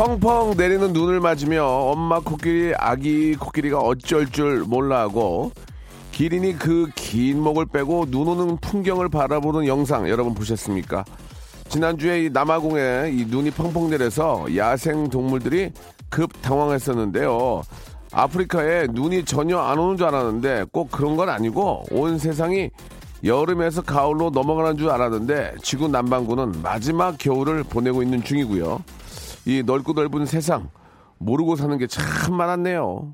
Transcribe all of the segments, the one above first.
펑펑 내리는 눈을 맞으며 엄마 코끼리 아기 코끼리가 어쩔 줄 몰라 하고 기린이 그 긴 목을 빼고 눈 오는 풍경을 바라보는 영상 여러분 보셨습니까? 지난주에 이 남아공에 이 눈이 펑펑 내려서 야생 동물들이 급 당황했었는데요. 아프리카에 눈이 전혀 안 오는 줄 알았는데 꼭 그런 건 아니고 온 세상이 여름에서 가을로 넘어가는 줄 알았는데 지구 남반구는 마지막 겨울을 보내고 있는 중이고요. 이 넓고 넓은 세상 모르고 사는 게 참 많았네요.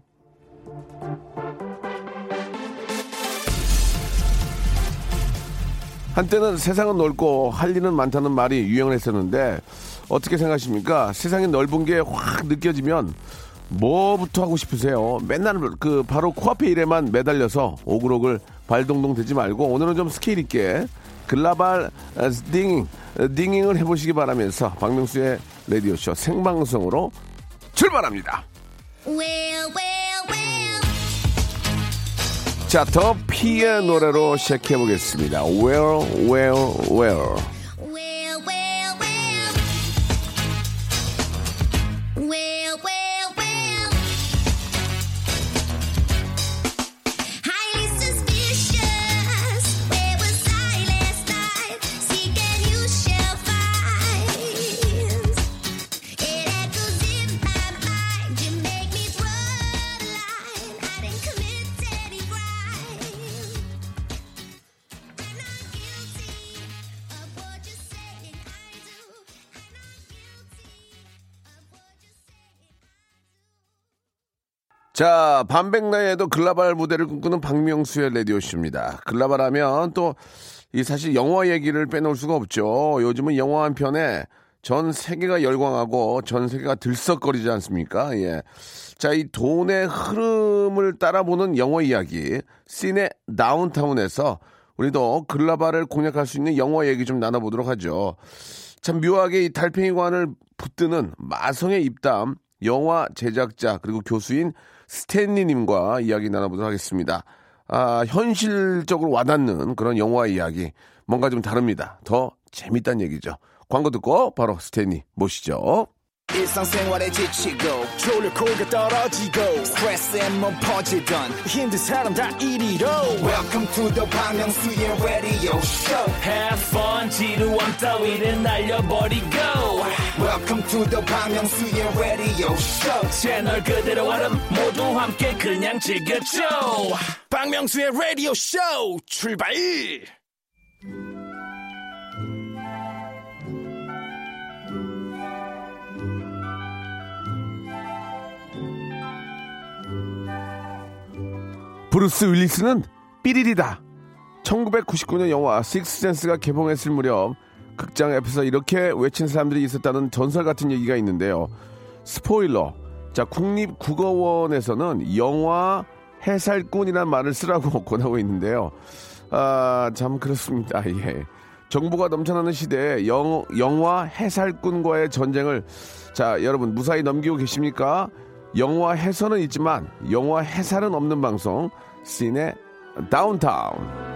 한때는 세상은 넓고 할 일은 많다는 말이 유행을 했었는데 어떻게 생각하십니까? 세상이 넓은 게 확 느껴지면 뭐부터 하고 싶으세요? 맨날 그 바로 코앞에 일에만 매달려서 오글오글 발동동 되지 말고 오늘은 좀 스케일 있게 글라발 어, 딩 딩잉을 해보시기 바라면서 박명수의 라디오 쇼 생방송으로 출발합니다. Well, well, well. 자, 더 피의 노래로 시작해 보겠습니다. Where, where, where. 자, 반백나에도 글라발 무대를 꿈꾸는 박명수의 라디오쇼입니다. 글라발 하면 또, 이 사실 영화 얘기를 빼놓을 수가 없죠. 요즘은 영화 한 편에 전 세계가 열광하고 전 세계가 들썩거리지 않습니까? 예. 자, 이 돈의 흐름을 따라보는 영화 이야기, 씬의 다운타운에서 우리도 글라발을 공략할 수 있는 영화 얘기 좀 나눠보도록 하죠. 참 묘하게 이 달팽이관을 붙드는 마성의 입담, 영화 제작자 그리고 교수인 스탠리님과 이야기 나눠보도록 하겠습니다. 아, 현실적으로 와닿는 그런 영화 이야기 뭔가 좀 다릅니다. 더 재밌다는 얘기죠. 광고 듣고 바로 스탠리 모시죠. 일상생활에 지치고, 졸려 코가 떨어지고, 스트레스에 몸 퍼지던, 힘든 사람 다 이리로. welcome to the Bang Myung-soo's radio show Have fun 지루함 따위를 날려버리고 welcome to the Myung-soo's radio show. 채널 그대로 얼음 모두 함께 그냥 즐겨줘. 박명수의 라디오 쇼 출발! 브루스 윌리스는 삐리리다. 1999년 영화 식스센스가 개봉했을 무렵 극장 앞에서 이렇게 외친 사람들이 있었다는 전설 같은 얘기가 있는데요. 스포일러. 자, 국립국어원에서는 영화 해살꾼이라는 말을 쓰라고 권하고 있는데요. 아, 참 그렇습니다. 예. 정보가 넘쳐나는 시대에 영, 영화 해살꾼과의 전쟁을 자, 여러분 무사히 넘기고 계십니까? 영화 해설은 있지만 영화 해살은 없는 방송 씬의 다운타운.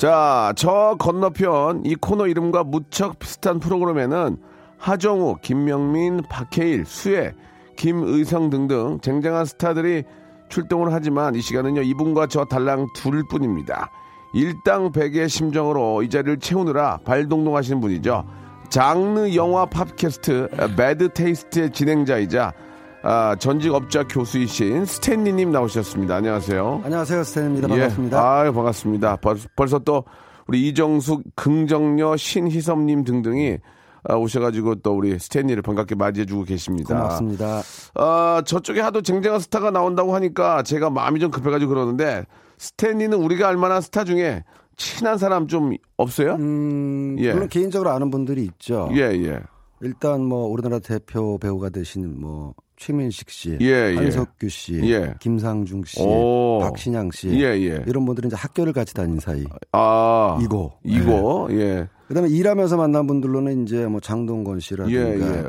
자, 저 건너편 이 코너 이름과 무척 비슷한 프로그램에는 하정우, 김명민, 박해일, 수혜, 김의성 등등 쟁쟁한 스타들이 출동을 하지만 이 시간은요 이분과 저 달랑 둘 뿐입니다. 일당백의 심정으로 이 자리를 채우느라 발동동하시는 분이죠. 장르 영화 팝캐스트 배드 테이스트의 진행자이자 아, 전직 업자 교수이신 스탠리님 나오셨습니다. 안녕하세요. 안녕하세요. 스탠입니다. 반갑습니다. 예, 아유, 반갑습니다. 벌, 벌써 또 우리 이정숙, 긍정녀, 신희섭님 등등이 아, 오셔가지고 또 우리 스탠리를 반갑게 맞이해주고 계십니다. 고맙습니다. 아, 저쪽에 하도 쟁쟁한 스타가 나온다고 하니까 제가 마음이 좀 급해가지고 그러는데 스탠리는 우리가 알만한 스타 중에 친한 사람 좀 없어요? 음, 예. 물론 개인적으로 아는 분들이 있죠. 예, 예. 일단 뭐 우리나라 대표 배우가 되신 뭐 최민식 씨, 예, 예. 한석규 씨, 예. 김상중 씨, 오. 박신양 씨, 예, 예. 이런 분들은 이제 학교를 같이 다닌 사이. 아. 이고. 이고, 예. 그다음에 일하면서 만난 분들로는 이제 뭐 장동건 씨라든가 예, 예.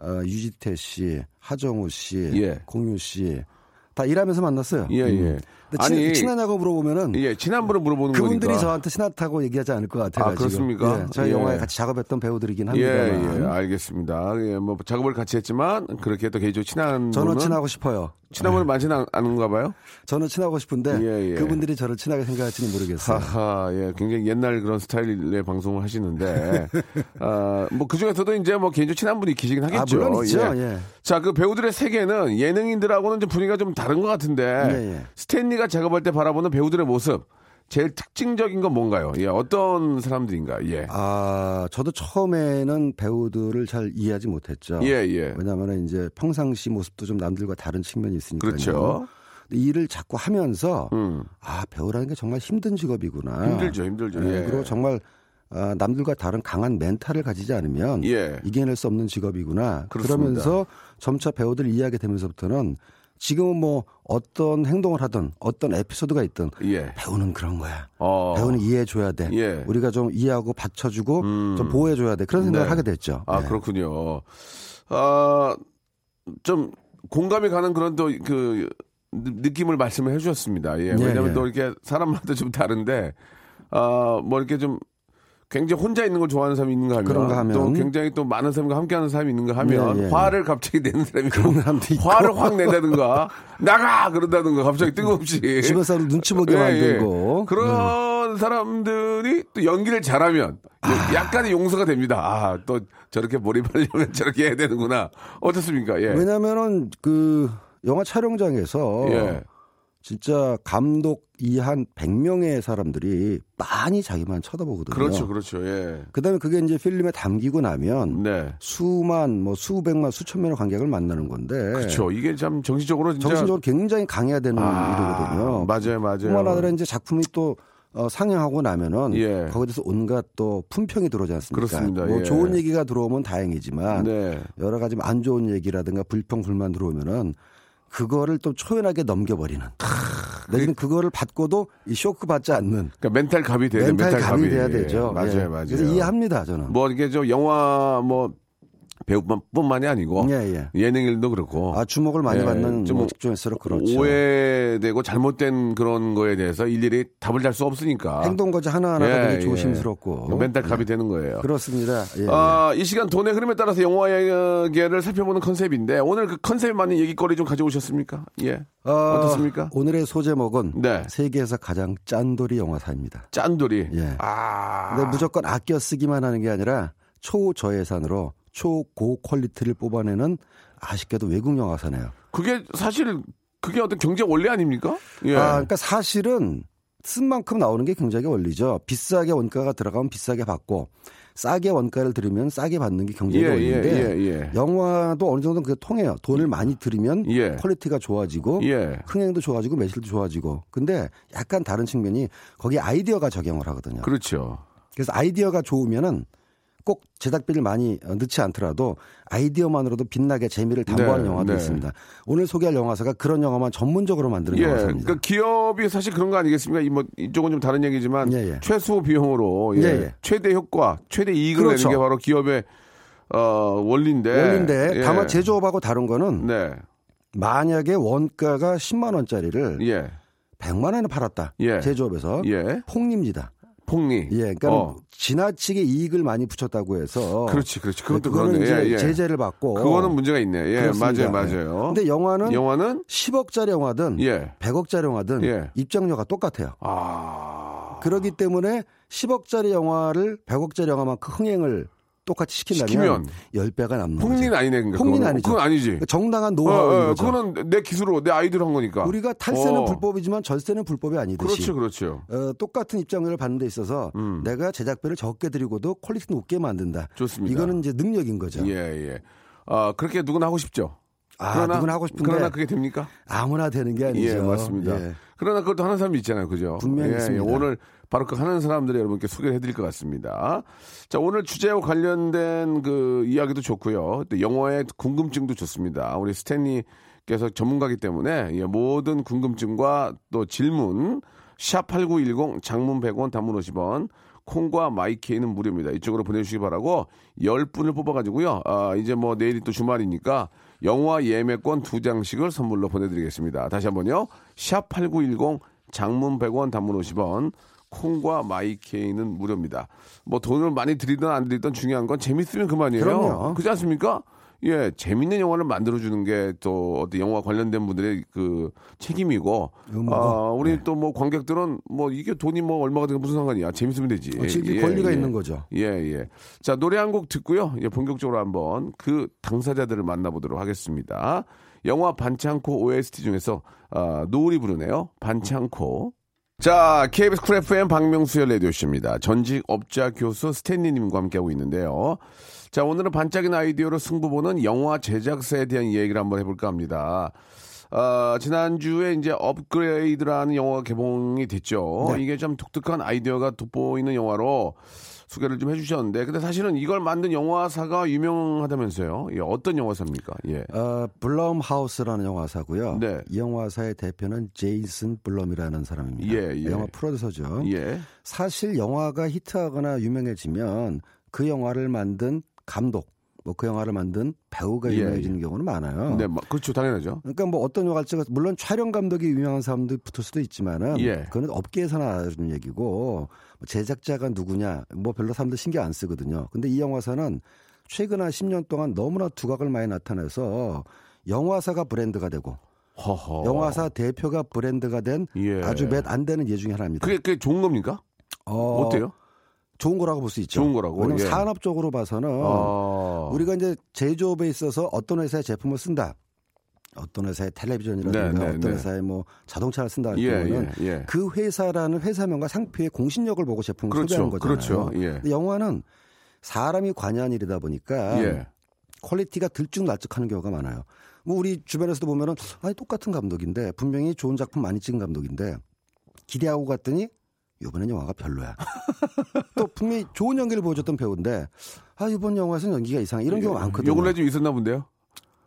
어, 유지태 씨, 하정우 씨, 예. 공유 씨. 다 일하면서 만났어요. 예, 예. 음. 아니, 친하냐고 물어보면은 예, 친한 분을 물어보는 그분들이 거니까. 저한테 친하다고 얘기하지 않을 것 같아요. 아, 그렇습니까? 예, 저희 예. 영화에 같이 작업했던 배우들이긴 예, 합니다만. 예, 알겠습니다. 예, 뭐 작업을 같이 했지만 그렇게 또 개인적으로 친한 저는 친하고 싶어요. 친한 분은 많지는 않- 않은가 봐요. 저는 친하고 싶은데 예, 예. 그분들이 저를 친하게 생각할지는 모르겠어요. 하하, 예, 굉장히 옛날 그런 스타일의 방송을 하시는데, 아, 뭐, 그 중에서도 이제 뭐 개인적으로 친한 분이 계시긴 하겠죠. 아, 물론 있죠. 예. 자, 그 배우들의 세계는 예능인들하고는 좀 분위기가 좀 다른 것 같은데, 예, 예. 스탠리 가 작업할 때 바라보는 배우들의 모습, 제일 특징적인 건 뭔가요? 예, 어떤 사람들인가? 예. 아, 저도 처음에는 배우들을 잘 이해하지 못했죠. 예, 예. 왜냐하면 이제 평상시 모습도 좀 남들과 다른 측면이 있으니까요. 그렇죠. 일을 자꾸 하면서 음. 아 배우라는 게 정말 힘든 직업이구나. 힘들죠, 힘들죠. 예, 예. 그리고 정말 아, 남들과 다른 강한 멘탈을 가지지 않으면 예. 이겨낼 수 없는 직업이구나. 그렇습니다. 그러면서 점차 배우들을 이해하게 되면서부터는 지금은 뭐 어떤 행동을 하든 어떤 에피소드가 있든 예. 배우는 그런 거야. 어. 배우는 이해해줘야 돼. 예. 음. 우리가 좀 이해하고 받쳐주고 좀 보호해줘야 돼. 그런 생각을 네. 하게 됐죠. 아, 네. 그렇군요. 아, 좀 공감이 가는 그런 또그 느낌을 말씀을 해 주셨습니다. 예. 예, 왜냐면 예. 또 이렇게 사람마다 좀 다른데, 아, 뭐 이렇게 좀 굉장히 혼자 있는 걸 좋아하는 사람이 있는가 하면, 그런가 하면. 또 굉장히 또 많은 사람과 함께 하는 사람이 있는가 하면, 예, 예. 화를 갑자기 내는 사람이 그런 사람도 있고. 화를 확 내다든가, 나가! 그런다든가, 갑자기 뜬금없이. 주변 사람 눈치 보게 예, 만들고. 음. 예. 그런 사람들이 또 연기를 잘하면 아. 약간의 용서가 됩니다. 아, 또 저렇게 몰입하려면 저렇게 해야 되는구나. 어떻습니까? 예. 왜냐면은 그 영화 촬영장에서 예. 진짜 감독 이한 100명의 사람들이 많이 자기만 쳐다보거든요. 그렇죠, 그렇죠. 예. 그다음에 그게 이제 필름에 담기고 나면 네. 수만 뭐 수백만 수천 명의 관객을 만나는 건데 그렇죠. 이게 참 정신적으로 진짜. 정신적으로 굉장히 강해야 되는 아, 일이거든요. 맞아요, 맞아요. 뿐만 아니라 이제 작품이 또 어, 상영하고 나면은 예. 거기에 대해서 온갖 또 품평이 들어오지 않습니까? 그렇습니다. 뭐 예. 좋은 얘기가 들어오면 다행이지만 네. 여러 가지 안 좋은 얘기라든가 불평 불만 들어오면은 그거를 또 초연하게 넘겨버리는. 내지는 그거를 받고도 이 쇼크 받지 않는 그러니까 멘탈 갑이 돼야 돼. 멘탈 멘탈 감이 갑이. 돼야 되죠. 맞아요, 예. 맞아요. 그래서 이해합니다 저는. 뭐 이게 저 영화 뭐 배우뿐만이 아니고 예, 예. 능 일도 그렇고 아 주목을 많이 예, 받는 좀 뭐 직종일수록 그렇죠. 오해되고 잘못된 그런 거에 대해서 일일이 답을 잘수 없으니까 행동 거지 하나하나가 예, 되게 예. 조심스럽고 멘탈 갑이 되는 거예요. 그렇습니다. 예, 예. 아, 이 시간 돈의 흐름에 따라서 영화계를 살펴보는 컨셉인데 오늘 그 컨셉에 맞는 얘기거리 좀 가져오셨습니까? 예. 어, 어떻습니까? 오늘의 소제목은 네. 세계에서 가장 짠돌이 영화사입니다. 짠돌이. 예. 아. 근데 무조건 아껴 쓰기만 하는 게 아니라 초저예산으로 초고 quality를 뽑아내는 아쉽게도 외국 영화사네요. 그게 사실 그게 어떤 경제 원리 아닙니까? 예. 아, 그러니까 사실은 쓴 만큼 나오는 게 굉장히 원리죠. 비싸게 원가가 들어가면 비싸게 받고 싸게 원가를 들이면 싸게 받는 게 경제의 예, 원리인데 예, 예, 예. 영화도 어느 정도 는 그게 통해요. 돈을 많이 들이면 예. quality가 좋아지고 예. 흥행도 좋아지고 매출도 좋아지고. 근데 약간 다른 측면이 거기 아이디어가 적용을 하거든요. 그렇죠. 그래서 아이디어가 좋으면은 꼭 제작비를 많이 어, 넣지 않더라도 아이디어만으로도 빛나게 재미를 담보하는 네, 영화도 네. 있습니다. 오늘 소개할 영화사가 그런 영화만 전문적으로 만드는 예. 영화사입니다. 그러니까 기업이 사실 그런 거 아니겠습니까? 이 뭐 이쪽은 좀 다른 얘기지만 예, 예. 최소 비용으로 예. 예, 예. 최대 효과, 최대 이익을 그렇죠. 내는 게 바로 기업의 어, 원리인데. 원리인데 예. 다만 제조업하고 다른 거는 네. 만약에 원가가 10만 원짜리를 예. 100만 원에 팔았다. 예. 제조업에서 예. 폭리입니다. 폭리. 예, 그러니까 어. 지나치게 이익을 많이 붙였다고 해서 그렇지, 그렇지. 그것도 그거는 그러네. 이제 예, 예. 제재를 받고 그거는 문제가 있네. 예, 그렇습니다. 맞아요, 맞아요. 근데 영화는 영화는 10억짜리 영화든 예. 100억짜리 영화든 예. 입장료가 똑같아요. 아. 그렇기 때문에 10억짜리 영화를 100억짜리 영화만큼 흥행을 똑같이 시킨다면 시키면 10배가 남는 거죠. 아니네. 그러니까 그거는. 아니죠. 그건 아니지. 그러니까 정당한 어, 노하우인 어, 거죠. 그거는 내 기술로 내 아이디어로 한 거니까. 우리가 탈세는 어. 불법이지만 절세는 불법이 아니듯이 그렇죠, 그렇죠. 어, 똑같은 입장료를 받는 데 있어서 음. 내가 제작비를 적게 들이고도 퀄리티 높게 만든다. 좋습니다. 이거는 이제 능력인 거죠. 예, 예. 아, 그렇게 누구나 하고 싶죠. 아, 누구나 하고 싶은데 그러나 그게 됩니까? 아무나 되는 게 아니죠. 예, 맞습니다. 예. 그러나 그것도 하는 사람이 있잖아요. 그죠? 분명히 예, 있습니다. 예. 오늘 바로 그 하는 사람들을 여러분께 소개를 해드릴 것 같습니다. 자, 오늘 주제와 관련된 그 이야기도 좋고요. 또 영화의 궁금증도 좋습니다. 우리 스탠리께서 전문가기 때문에 예, 모든 궁금증과 또 질문 샵8910 장문 100원 단문 50원 콩과 마이케이는 무료입니다. 이쪽으로 보내주시기 바라고 10분을 뽑아가지고요. 아, 이제 뭐 내일이 또 주말이니까 영화 예매권 두 장씩을 선물로 보내드리겠습니다. 다시 한번요. 샵 8910 장문 100원 단문 50원 콩과 마이케이는 무료입니다. 뭐 돈을 많이 들이든 안 들이든 중요한 건 재밌으면 그만이에요. 그럼요. 그렇지 않습니까? 예, 재밌는 영화를 만들어주는 게 또 어떤 영화 관련된 분들의 그 책임이고, 의무고. 아, 우리 네. 또뭐 관객들은 뭐 이게 돈이 뭐 얼마가 되고 무슨 상관이야. 재밌으면 되지. 확실히 예, 권리가 예. 있는 거죠. 예, 예. 자, 노래 한 곡 듣고요. 예, 본격적으로 한번 그 당사자들을 만나보도록 하겠습니다. 영화 반창고 OST 중에서 아, 노을이 부르네요. 반창고. 자, KBS 쿨 FM 박명수의 라디오쇼입니다. 전직 업자 교수 스탠리님과 함께하고 있는데요. 자, 오늘은 반짝이는 아이디어로 승부 보는 영화 제작사에 대한 얘기를 한번 해볼까 합니다. 아, 지난주에 이제 업그레이드라는 영화가 개봉이 됐죠. 네. 이게 좀 독특한 아이디어가 돋보이는 영화로 소개를 좀 해주셨는데, 근데 사실은 이걸 만든 영화사가 유명하다면서요. 예, 어떤 영화사입니까? 예. 어, 블럼 하우스라는 영화사고요. 네. 이 영화사의 대표는 제이슨 블럼이라는 사람입니다. 예, 예. 영화 프로듀서죠. 예. 사실 영화가 히트하거나 유명해지면 그 영화를 만든 감독, 뭐 그 영화를 만든 배우가 예, 유명해지는 경우는 많아요. 네, 뭐, 그렇죠. 당연하죠. 그러니까 뭐 어떤 찍어 물론 촬영 감독이 유명한 사람도 붙을 수도 있지만은 예. 그건 업계에서 나는 얘기고 뭐 제작자가 누구냐 뭐 별로 사람들 신경 안 쓰거든요. 근데 이 영화사는 최근 한 10년 동안 너무나 두각을 많이 나타내서 영화사가 브랜드가 되고 허허. 영화사 대표가 브랜드가 된 예. 아주 몇 안 되는 예 중에 하나입니다. 그게, 그게 좋은 겁니까? 어, 어때요? 좋은 거라고 볼 수 있죠. 좋은 거라고, 왜냐면 예. 산업적으로 봐서는 아. 우리가 이제 제조업에 있어서 어떤 회사의 제품을 쓴다. 어떤 회사의 텔레비전이라든가 네, 네, 어떤 네. 회사의 뭐 자동차를 쓴다 할 예, 경우는 예, 예. 그 회사라는 회사명과 상표의 공신력을 보고 제품을 그렇죠, 소개하는 거잖아요. 그렇죠, 예. 근데 영화는 사람이 관여한 일이다 보니까 예. 퀄리티가 들쭉날쭉하는 경우가 많아요. 뭐 우리 주변에서도 보면은 아니 똑같은 감독인데 분명히 좋은 작품 많이 찍은 감독인데 기대하고 갔더니 이번엔 영화가 별로야. 또 분명히 좋은 연기를 보여줬던 배우인데 아 이번 영화에서는 연기가 이상해 이런 경우가 많거든요. 요 근래 좀 있었나 본데요?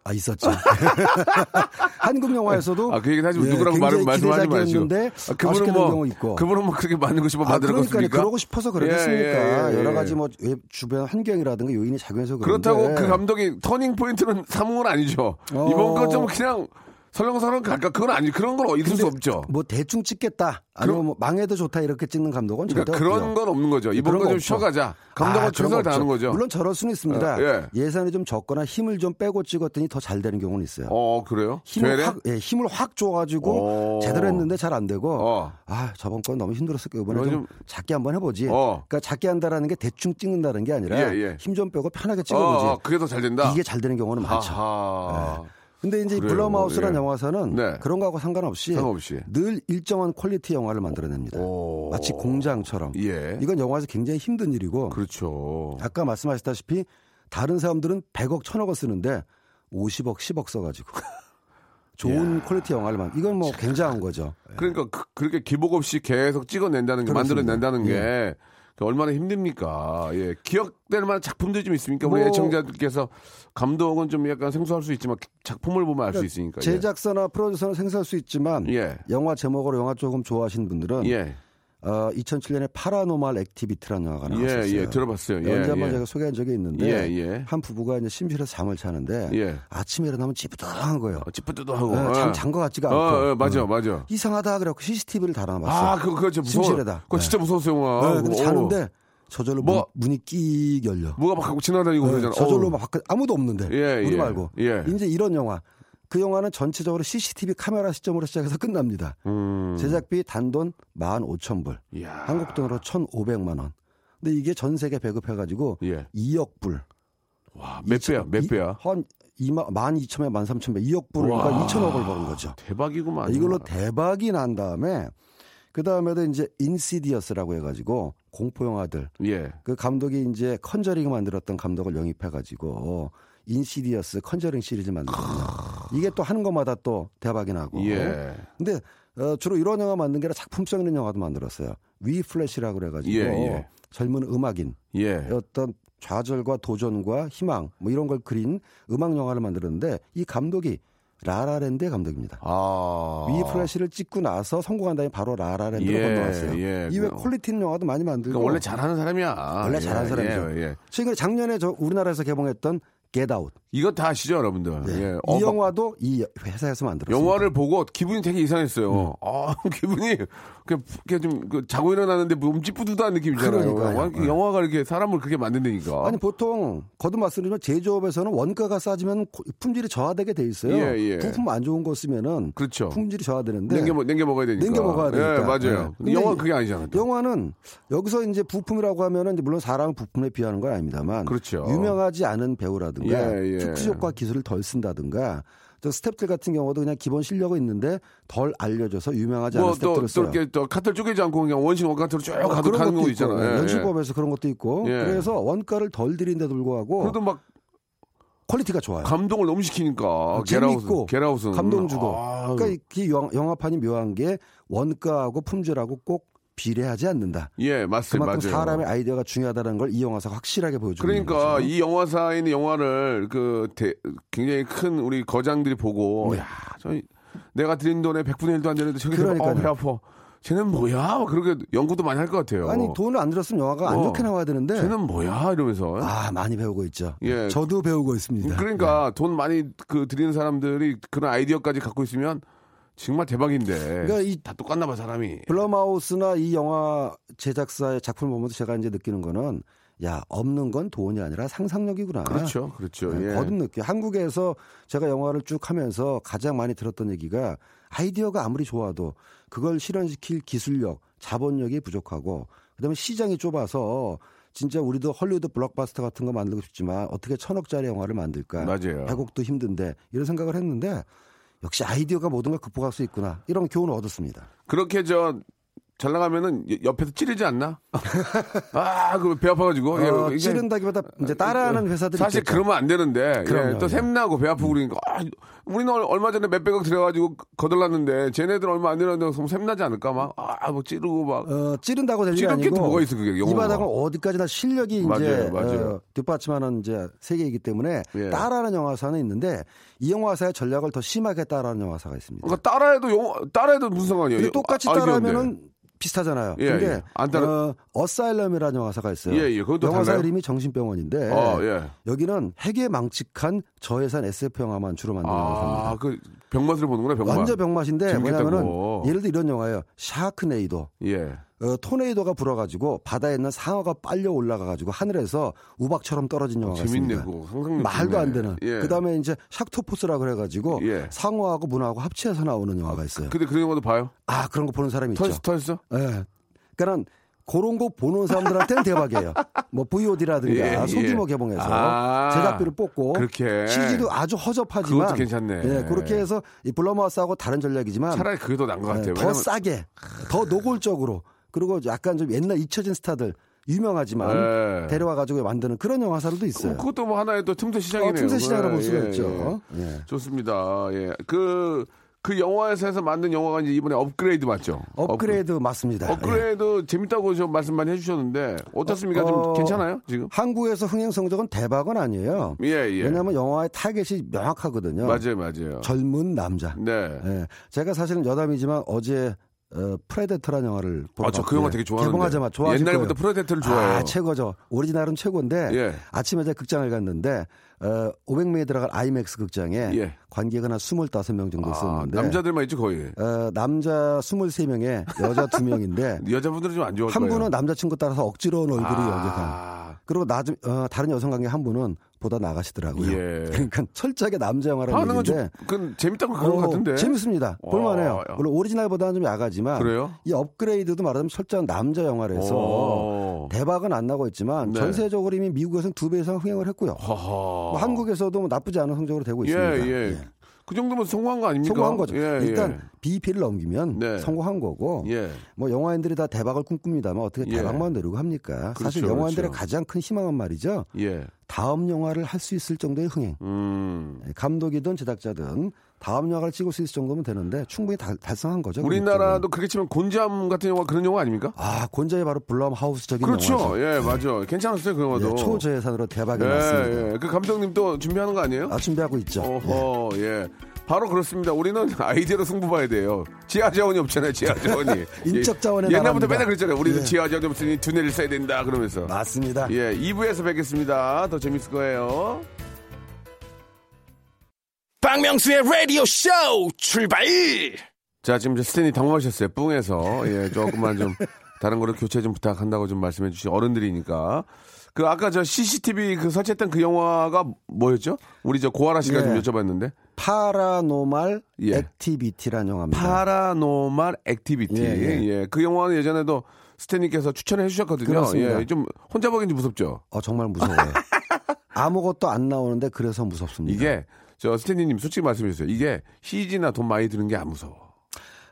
아 있었죠. 한국 영화에서도 아, 그 얘기는 하지 예, 누구라고 말, 굉장히 말씀하지 마시고. 아, 그분은 뭐, 경우 있고. 그분은 뭐 그렇게 맞는 것이 뭐 아, 만든 그러니까? 그러고 싶어서 그러겠습니까? 예, 예, 예, 여러 예. 가지 뭐 외- 주변 환경이라든가 요인이 작용해서 그런데 그렇다고 그 감독이 터닝 포인트는 삼은 건 아니죠. 어. 이번 건좀 그냥 설렁설렁 갈까? 그건 아니, 그런 건 있을 수 없죠. 뭐 대충 찍겠다 아니면 뭐 망해도 좋다 이렇게 찍는 감독은 그러니까 그런. 건 없는 거죠. 이번 그런 건거 좀. 쉬어가자. 감독은 아, 최선을 거 다하는. 거죠. 물론 저럴 수는 있습니다. 어, 예. 예산이 좀 적거나 힘을 좀 빼고 찍었더니 더 잘 되는 경우는 있어요. 어, 그래요? 힘을 되네? 확, 예, 힘을 확 줘가지고 어. 제대로 했는데 잘 안 되고 어. 아 저번 건 너무 힘들었을 거예요. 이번에 좀 좀- 작게 한번 해보지. 어. 그러니까 작게 한다라는 게 대충 찍는다는 게 아니라 예, 예. 힘좀 빼고 편하게 찍어보지. 어, 그게 더 잘 된다. 이게 잘 되는 경우는 많죠. 근데 이제 그래요. 블룸하우스라는 예. 영화사는 네. 그런 거하고 상관없이, 상관없이. 늘 일정한 퀄리티 영화를 만들어냅니다. 오. 마치 공장처럼. 예. 이건 영화에서 굉장히 힘든 일이고 그렇죠. 아까 말씀하셨다시피 다른 사람들은 100억, 1000억을 쓰는데 50억, 10억 써가지고 좋은 퀄리티 영화를 만. 이건 뭐 굉장한 거죠. 그러니까 그, 렇게 기복 없이 계속 찍어낸다는 게 그렇습니다. 만들어낸다는 게 예. 그 얼마나 힘듭니까? 예. 기억될 만한 작품들이 좀 있습니까? 우리 뭐- 애청자들께서 감독은 좀 약간 생소할 수 있지만 작품을 보면 알수 있으니까. 예. 제작사나 프로듀서는 생소할 수 있지만 예. 영화 제목으로 영화 조금 좋아하시는 분들은 예. 어, 2007년에 파라노말 액티비티라는 영화가 예, 나왔었어요. 예, 들어봤어요. 예, 언제 한번 예. 제가 소개한 적이 있는데 예, 예. 한 부부가 이제 침실에서 잠을 자는데 예. 아침에 일어나면 찌뿌둥한 거예요. 어, 찌뿌드드 하고. 네, 잠잔 것 같지가 어, 않고. 어, 맞아, 어. 맞아. 이상하다 그래갖고 CCTV를 달아놨어요. 아, 그거, 그거 진짜 무서워. 침실에다. 그거 네. 진짜 무서웠어, 영화. 네, 근데 어. 자는데 저절로 뭐- 문, 이끽 열려. 뭐가 막 하고 지나다니고 네, 그러잖아. 저절로. 막 바깥 아무도 없는데 예, 우리 예. 말고 예. 이제 이런 영화 그 영화는 전체적으로 CCTV 카메라 시점으로 시작해서 끝납니다. 음. 제작비 단돈 15,000불, 이야. 한국 돈으로 1,500만 원. 근데 이게 전 세계 배급해가지고 예. 2억 불. 와, 몇 배야, 몇 이- 배야? 한 2만 12,000배, 13,000배, 2억 불, 와. 그러니까 2천억을 버는 거죠. 대박이구만. 이걸로 대박이 난 다음에 그 다음에도 이제 인시디어스라고 해가지고 공포 영화들 예. 그 감독이 이제 컨저링 만들었던 감독을 영입해가지고 인시디어스 컨저링 시리즈 만들거든요. 이게 또 하는 것마다 또 대박이 나고. 예. 근데 어, 주로 이런 영화 만든 게 아니라 작품성 있는 영화도 만들었어요. 위플래쉬라고 그래가지고 예, 예. 젊은 음악인 예. 어떤 좌절과 도전과 희망 뭐 이런 걸 그린 음악 영화를 만들었는데 이 감독이 라라랜드의 감독입니다. 아. 위플래쉬를 찍고 나서 성공한 다음에 바로 라라랜드로 예, 건너왔어요. 예. 이외 그- 퀄리티 있는 영화도 많이 만들고 그러니까 원래 잘하는 사람이야. 원래 예, 잘하는 사람이죠. 예, 예. 최근에 작년에 저 우리나라에서 개봉했던 Get Out. 이거 다 아시죠, 여러분들? 네. 예. 이 영화도 이 회사에서 만들었어요. 영화를 보고 기분이 되게 이상했어요. 음. 아, 기분이 그냥 좀 그, 자고 일어나는데 몸 찌뿌듯한 느낌이잖아요. 그러니까요. 와, 네. 영화가 이렇게 사람을 그렇게 만든다니까. 아니 보통 거듭 말씀드리면 제조업에서는 원가가 싸지면 고- 품질이 저하되게 돼 있어요. 예, 예. 부품 안 좋은 거 쓰면은 그렇죠. 품질이 저하되는데 냉겨, 먹- 냉겨 먹어야 되니까. 냉겨 먹어야 되니까. 예, 맞아요. 네. 근데 영화 이- 는 그게 아니잖아. 또. 영화는 여기서 이제 부품이라고 하면은 물론 사람을 부품에 비하는 건 아닙니다만 그렇죠. 유명하지 않은 배우라든가 예, 예. 특수 효과 기술을 덜 쓴다든가 저 스탭들 같은 경우도 그냥 기본 실력은 있는데 덜 알려져서 유명하지 않은 뭐, 또, 스탭들을 또 써요. 이렇게 또 커트를 쪼개지 않고 그냥 one scene one cut으로 쭉 어, 가도 가는 있고, 있잖아요. 예, 예, 연출법에서 그런 것도 있고 예. 그래서 원가를 덜 들인데 불구하고 그래도 막 퀄리티가 좋아요. 감동을 너무 시키니까. 재밌고 게라웃은. 감동 주고. 아, 그러니까 이- 영화판이 묘한 게 원가하고 품질하고 꼭 비례하지 않는다. 예, 맞습니다. 그만큼 맞아요. 사람의 아이디어가 중요하다는 걸 이 영화사가 확실하게 보여주고 그러니까 거죠. 이 영화사에 있는 영화를 그 대- 굉장히 큰 우리 거장들이 보고 야, 저 내가 드린 돈의 100분의 1도 안 되는데 저기서 어, 네. 배 아파. 쟤는 뭐야? 막 그렇게 연구도 많이 할 것 같아요. 아니 돈을 안 들었으면 영화가 안 어. 좋게 나와야 되는데 쟤는 뭐야? 이러면서. 아 많이 배우고 있죠. 예. 저도 배우고 있습니다. 그러니까 돈 많이 그 드리는 사람들이 그런 아이디어까지 갖고 있으면 정말 대박인데. 그러니까 이- 다 똑같나 봐 사람이. 블럼하우스나 이 영화 제작사의 작품을 보면서 제가 이제 느끼는 거는 야 없는 건 돈이 아니라 상상력이구나. 그렇죠, 그렇죠. 네, 예. 거듭 느껴. 한국에서 제가 영화를 쭉 하면서 가장 많이 들었던 얘기가 아이디어가 아무리 좋아도 그걸 실현시킬 기술력, 자본력이 부족하고 그다음에 시장이 좁아서 진짜 우리도 헐리우드 블록바스터 같은 거 만들고 싶지만 어떻게 천억짜리 영화를 만들까? 맞아요. 배곡도 힘든데 이런 생각을 했는데 역시 아이디어가 모든 걸 극복할 수 있구나 이런 교훈을 얻었습니다. 그렇게 저 잘 나가면은 옆에서 찌르지 않나? 아, 그 배 아파가지고. 예, 어, 이게 찌른다기보다 이제 따라하는 회사들이 사실 있겠죠. 그러면 안 되는데 그럼요, 예, 또 예. 샘나고 배 아프고 그러니까 아, 우리는 얼- 얼마 전에 몇백억 들여가지고 거들났는데 쟤네들 얼마 안 들었는데 그럼 샘나지 않을까 막 아 뭐 찌르고 막 어, 찌른다고 될 일이 찌를 게 아니고 또 뭐가 있어, 그게, 이 영어가. 바닥은 어디까지나 실력이 이제 맞아요, 맞아요. 어, 뒷받침하는 이제 세계이기 때문에 예. 따라하는 영화사는 있는데 이 영화사의 전략을 더 심하게 따라하는 영화사가 있습니다. 그러니까 따라해도 영 따라해도 무슨 상관이에요? 똑같이 아, 따라하면은 비슷하잖아요. 예, 근데 예. 안 따라- 어, 어사일럼이라는 영화사가 있어요. 예, 예. 그것도 영화사 달라요? 이름이 정신병원인데 어, 예. 여기는 핵에 망측한 저예산 SF 영화만 주로 만드는 영화사입니다. 아, 그 병맛을 보는구나, 병맛. 완전 병맛인데. 뭐냐면은 예를 들어 이런 영화예요. 샤크네이도. 예. 어, 토네이도가 불어가지고 바다에 있는 상어가 빨려 올라가가지고 하늘에서 우박처럼 떨어진 영화가 어, 재밌네, 있습니다. 상상력 말도 안. 되는. 예. 그다음에 이제 샥토포스라고 그래가지고 예. 상어하고 문어하고 합치해서 나오는 영화가 있어요. 근데 그런 것도 봐요? 아 그런 거 보는 사람이 있죠. 터졌어? 예. 그러니까 그런 거 보는 사람들한테는 대박이에요. 뭐 VOD라든가 예, 소규모 예. 개봉해서 아, 제작비를 뽑고 그렇게. CG도 아주 허접하지만 그것도 괜찮네. 예, 그렇게 해서 이 블러마우스하고 다른 전략이지만 차라리 그게 더 나은 것 예, 같아요. 더 왜냐면 싸게, 더 노골적으로 그리고 약간 좀 옛날 잊혀진 스타들 유명하지만 예. 데려와 가지고 만드는 그런 영화사들도 있어요. 그것도 뭐 하나의 또 틈새 시장이네요. 어, 틈새 시장이라고 볼 수가 예, 있죠. 예. 예. 좋습니다. 예. 그, 그 영화에서 만든 영화가 이제 이번에 업그레이드 맞죠? 업그레이드 맞습니다. 예. 업그레이드 재밌다고 좀 말씀 많이 해주셨는데 어떻습니까? 좀 어, 괜찮아요 지금? 한국에서 흥행 성적은 대박은 아니에요. 예 예. 왜냐하면 영화의 타겟이 명확하거든요. 맞아요 맞아요. 젊은 남자. 네. 예. 제가 사실은 여담이지만 어제 어, 프레데터라는 영화를 보러 아저그 갔고요. 영화 되게 좋아하는데. 개봉하자마자 좋아하실 옛날부터. 프레데터를 좋아해요. 아, 최고죠. 오리지널은 최고인데 예. 아침에 제가 극장을 갔는데 어, 500명이 들어갈 아이맥스 극장에 예. 관객은 한 25명 정도 아, 있었는데 남자들만 있지 거의. 어, 남자 23명에 여자 2명인데 여자분들은 좀 안 좋아할 한 거예요. 분은 남자친구 따라서 억지로 온 얼굴이 여기가 아, 그리고 나, 어, 다른 여성 관계 한 분은 보다 나가시더라고요. 예. 그러니까 철저하게 남자 영화라는 건 얘기인데 좀, 그건 재밌다고 그런 것 어, 같은데. 재밌습니다. 와, 볼만해요. 야. 물론 오리지널보다는 좀 약하지만 그래요? 이 업그레이드도 말하자면 철저한 남자 영화라서 오. 대박은 안 나고 있지만 네. 전 세계적으로 이미 미국에서는 두 배 이상 흥행을 했고요. 뭐 한국에서도 뭐 나쁘지 않은 성적으로 되고 예, 있습니다. 예. 예. 그 정도면 성공한 거 아닙니까? 성공한 거죠. 예, 일단 예. BP를 넘기면 네. 성공한 거고 예. 뭐 영화인들이 다 대박을 꿈꿉니다만 어떻게 예. 대박만 내려고 합니까? 사실 그렇죠, 영화인들의 그렇죠. 가장 큰 희망은 말이죠. 예. 다음 영화를 할 수 있을 정도의 흥행. 음. 감독이든 제작자든 다음 영화를 찍을 수 있을 정도면 되는데 충분히 달, 달성한 거죠. 우리나라도 그렇게 치면 곤잠 같은 영화 그런 영화 아닙니까? 아 곤자의 바로 블럼 하우스적인 그렇죠. 영화죠. 예, 맞아. 괜찮았어요, 그 영화도. 예, 초저예산으로 대박이 예, 났습니다. 예. 그 감독님 또 준비하는 거 아니에요? 아 준비하고 있죠. 어허, 예. 바로 그렇습니다. 우리는 아이디어로 승부 봐야 돼요. 지하 자원이 없잖아요, 지하 자원이. 인적 예, 옛날부터 나라입니다. 맨날 그랬잖아요. 우리는 예. 지하 자원이 없으니 두뇌를 써야 된다, 그러면서. 맞습니다. 예, 2부에서 뵙겠습니다. 더 재밌을 거예요. 박명수의 라디오 쇼 출발! 자, 지금 저 스탠이 당황하셨어요. 뿡에서. 예, 조금만 좀 다른 거를 교체 좀 부탁한다고 좀 말씀해 주신 어른들이니까. 그 아까 저 CCTV 그 설치했던 그 영화가 뭐였죠? 우리 저 고아라 씨가 예. 좀 여쭤봤는데. 파라노말 예. 액티비티라는 영화입니다. 파라노말 액티비티. 예, 예, 예. 그 영화는 예전에도 스탠리님께서 추천해 주셨거든요. 그렇습니다. 예, 좀 혼자 보기엔 좀 무섭죠. 어 정말 무서워요. 아무것도 안 나오는데 그래서 무섭습니다. 이게 저 스탠리님 솔직히 말씀해 주세요. 이게 CG나 돈 많이 드는 게 안 무서워.